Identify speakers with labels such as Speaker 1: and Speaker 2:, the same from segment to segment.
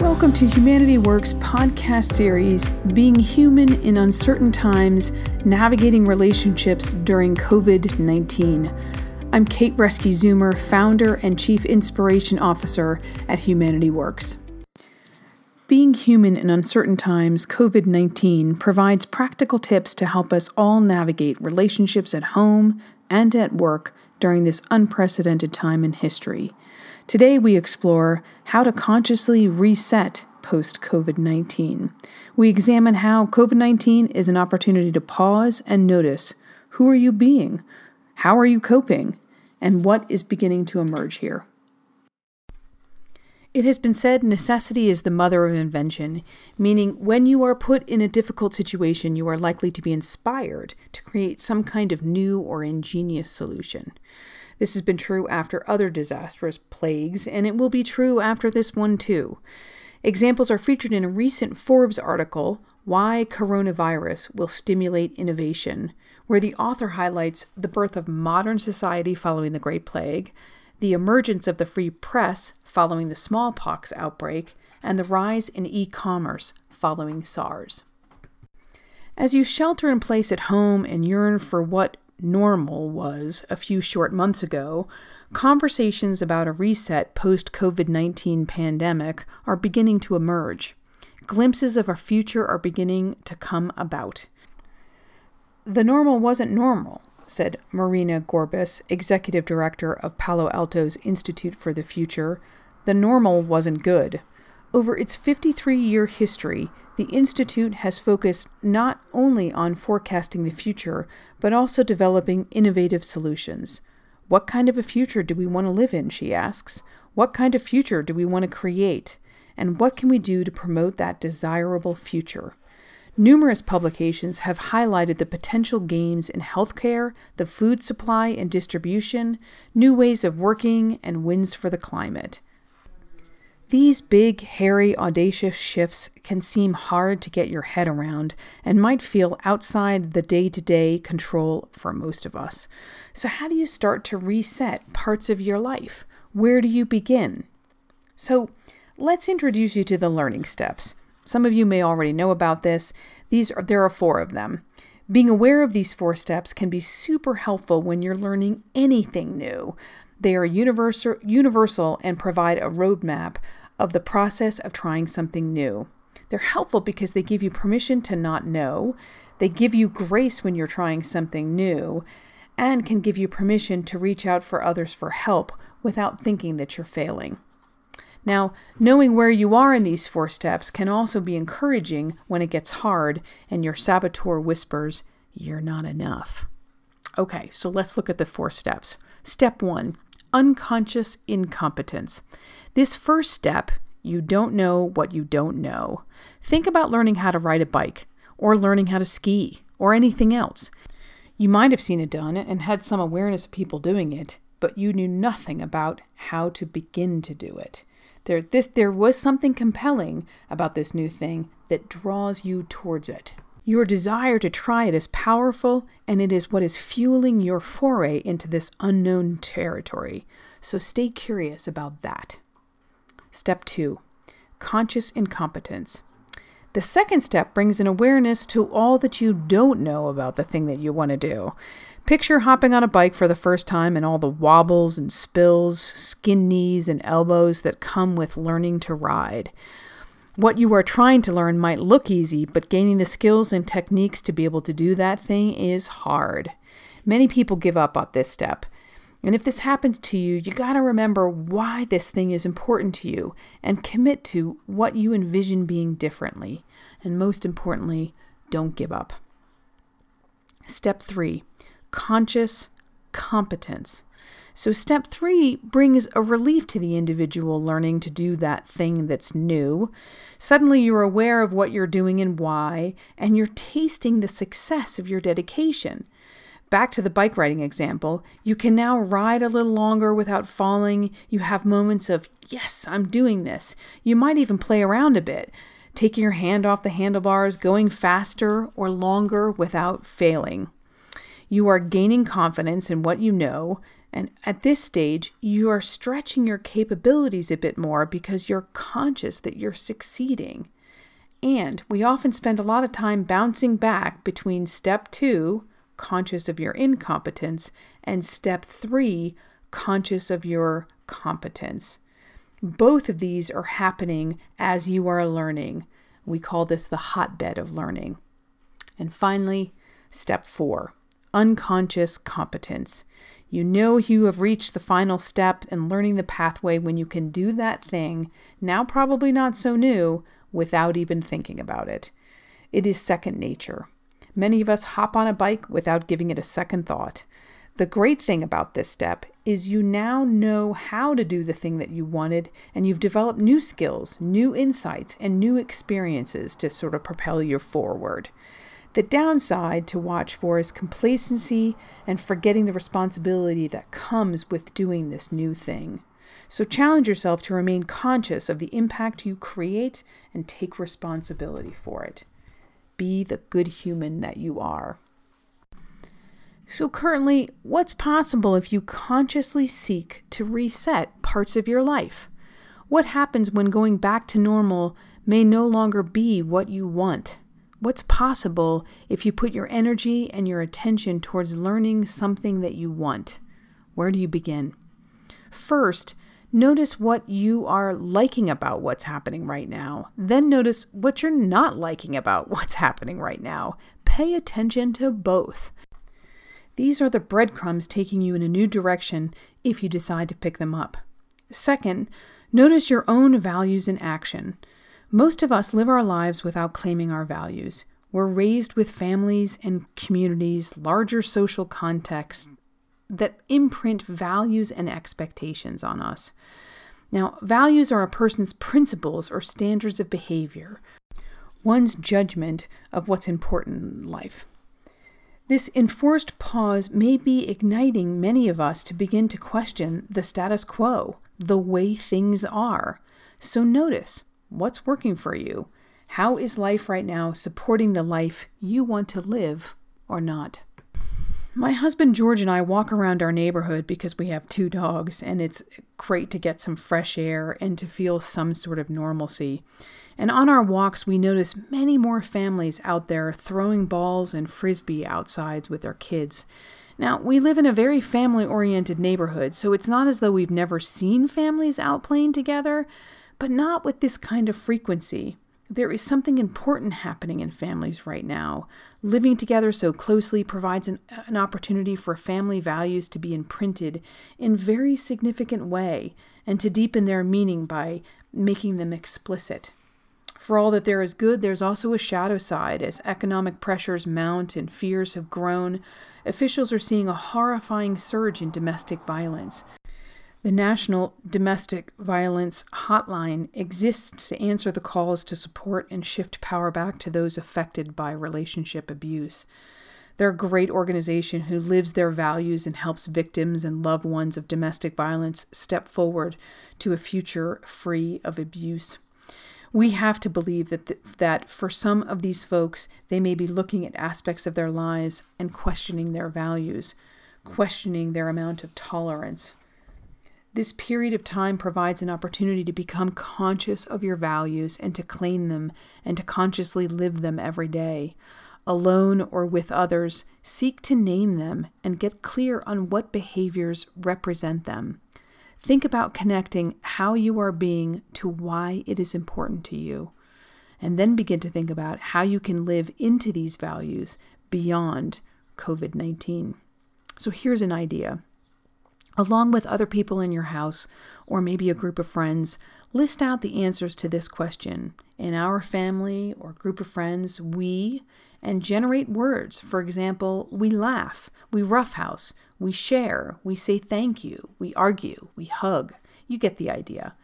Speaker 1: Welcome to Humanity Works podcast series, Being Human in Uncertain Times Navigating Relationships During COVID 19. I'm Kate Bresky Zoomer, founder and chief inspiration officer at Humanity Works. Being human in uncertain times, COVID 19 provides practical tips to help us all navigate relationships at home and at work during this unprecedented time in history. Today, we explore how to consciously reset post COVID 19. We examine how COVID 19 is an opportunity to pause and notice who are you being? How are you coping? And what is beginning to emerge here? It has been said necessity is the mother of invention, meaning when you are put in a difficult situation, you are likely to be inspired to create some kind of new or ingenious solution. This has been true after other disastrous plagues, and it will be true after this one too. Examples are featured in a recent Forbes article, Why Coronavirus Will Stimulate Innovation, where the author highlights the birth of modern society following the Great Plague, the emergence of the free press following the smallpox outbreak, and the rise in e commerce following SARS. As you shelter in place at home and yearn for what normal was a few short months ago, conversations about a reset post COVID 19 pandemic are beginning to emerge. Glimpses of our future are beginning to come about. The normal wasn't normal, said Marina Gorbis, executive director of Palo Alto's Institute for the Future. The normal wasn't good. Over its 53 year history, the Institute has focused not only on forecasting the future, but also developing innovative solutions. What kind of a future do we want to live in? She asks. What kind of future do we want to create? And what can we do to promote that desirable future? Numerous publications have highlighted the potential gains in healthcare, the food supply and distribution, new ways of working, and wins for the climate. These big, hairy, audacious shifts can seem hard to get your head around and might feel outside the day to day control for most of us. So, how do you start to reset parts of your life? Where do you begin? So, let's introduce you to the learning steps. Some of you may already know about this. These are, there are four of them. Being aware of these four steps can be super helpful when you're learning anything new. They are universal, and provide a roadmap of the process of trying something new. They're helpful because they give you permission to not know, they give you grace when you're trying something new, and can give you permission to reach out for others for help without thinking that you're failing. Now, knowing where you are in these four steps can also be encouraging when it gets hard and your saboteur whispers, You're not enough. Okay, so let's look at the four steps. Step one unconscious incompetence. This first step, you don't know what you don't know. Think about learning how to ride a bike, or learning how to ski, or anything else. You might have seen it done and had some awareness of people doing it, but you knew nothing about how to begin to do it. There, this, there was something compelling about this new thing that draws you towards it. Your desire to try it is powerful, and it is what is fueling your foray into this unknown territory. So stay curious about that. Step two conscious incompetence. The second step brings an awareness to all that you don't know about the thing that you want to do. Picture hopping on a bike for the first time and all the wobbles and spills, skin knees and elbows that come with learning to ride. What you are trying to learn might look easy, but gaining the skills and techniques to be able to do that thing is hard. Many people give up at this step. And if this happens to you, you got to remember why this thing is important to you and commit to what you envision being differently. And most importantly, don't give up. Step three conscious competence. So, step three brings a relief to the individual learning to do that thing that's new. Suddenly, you're aware of what you're doing and why, and you're tasting the success of your dedication. Back to the bike riding example, you can now ride a little longer without falling. You have moments of, yes, I'm doing this. You might even play around a bit, taking your hand off the handlebars, going faster or longer without failing. You are gaining confidence in what you know And at this stage, you are stretching your capabilities a bit more because you're conscious that you're succeeding. And we often spend a lot of time bouncing back between step two, conscious of your incompetence, and step three, conscious of your competence. Both of these are happening as you are learning. We call this the hotbed of learning. And finally, step four unconscious competence. You know you have reached the final step in learning the pathway when you can do that thing, now probably not so new, without even thinking about it. It is second nature. Many of us hop on a bike without giving it a second thought. The great thing about this step is you now know how to do the thing that you wanted, and you've developed new skills, new insights, and new experiences to sort of propel you forward. The downside to watch for is complacency and forgetting the responsibility that comes with doing this new thing. So challenge yourself to remain conscious of the impact you create and take responsibility for it. Be the good human that you are. So, currently, what's possible if you consciously seek to reset parts of your life? What happens when going back to normal may no longer be what you want? What's possible if you put your energy and your attention towards learning something that you want? Where do you begin? First, Notice what you are liking about what's happening right now. Then notice what you're not liking about what's happening right now. Pay attention to both. These are the breadcrumbs taking you in a new direction if you decide to pick them up. Second, notice your own values in action. Most of us live our lives without claiming our values. We're raised with families and communities, larger social contexts, that imprint values and expectations on us. Now, values are a person's principles or standards of behavior, one's judgment of what's important in life. This enforced pause may be igniting many of us to begin to question the status quo, the way things are. So notice what's working for you. How is life right now supporting the life you want to live or not? My husband George and I walk around our neighborhood because we have two dogs, and it's great to get some fresh air and to feel some sort of normalcy. And on our walks, we notice many more families out there throwing balls and frisbee outsides with their kids. Now, we live in a very family oriented neighborhood, so it's not as though we've never seen families out playing together, but not with this kind of frequency. There is something important happening in families right now. Living together so closely provides an, an opportunity for family values to be imprinted in very significant way and to deepen their meaning by making them explicit. For all that there is good, there's also a shadow side. As economic pressures mount and fears have grown, officials are seeing a horrifying surge in domestic violence. The National Domestic Violence Hotline exists to answer the calls to support and shift power back to those affected by relationship abuse. They're a great organization who lives their values and helps victims and loved ones of domestic violence step forward to a future free of abuse. We have to believe that, th- that for some of these folks, they may be looking at aspects of their lives and questioning their values, questioning their amount of tolerance, this period of time provides an opportunity to become conscious of your values and to claim them and to consciously live them every day. Alone or with others, seek to name them and get clear on what behaviors represent them. Think about connecting how you are being to why it is important to you. And then begin to think about how you can live into these values beyond COVID 19. So here's an idea along with other people in your house or maybe a group of friends, list out the answers to this question. In our family or group of friends, we, and generate words. For example, we laugh, we roughhouse, we share, we say thank you, we argue, we hug. You get the idea.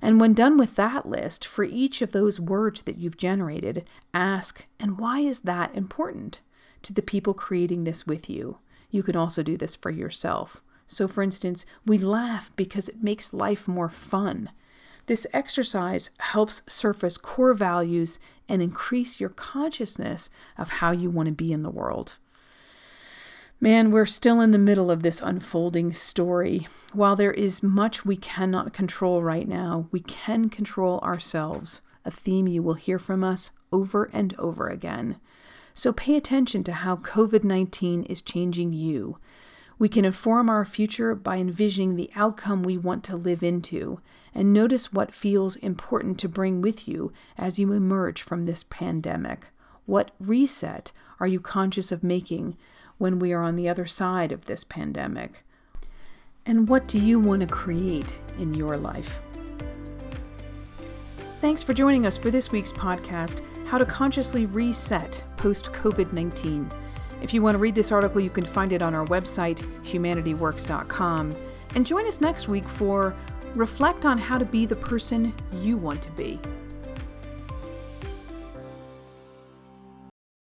Speaker 1: And when done with that list, for each of those words that you've generated, ask, and why is that important to the people creating this with you? You can also do this for yourself. So, for instance, we laugh because it makes life more fun. This exercise helps surface core values and increase your consciousness of how you want to be in the world. Man, we're still in the middle of this unfolding story. While there is much we cannot control right now, we can control ourselves, a theme you will hear from us over and over again. So pay attention to how COVID 19 is changing you. We can inform our future by envisioning the outcome we want to live into, and notice what feels important to bring with you as you emerge from this pandemic. What reset are you conscious of making when we are on the other side of this pandemic? And what do you want to create in your life? Thanks for joining us for this week's podcast How to Consciously Reset Post COVID 19. If you want to read this article, you can find it on our website, humanityworks.com. And join us next week for Reflect on How to Be the Person You Want to Be.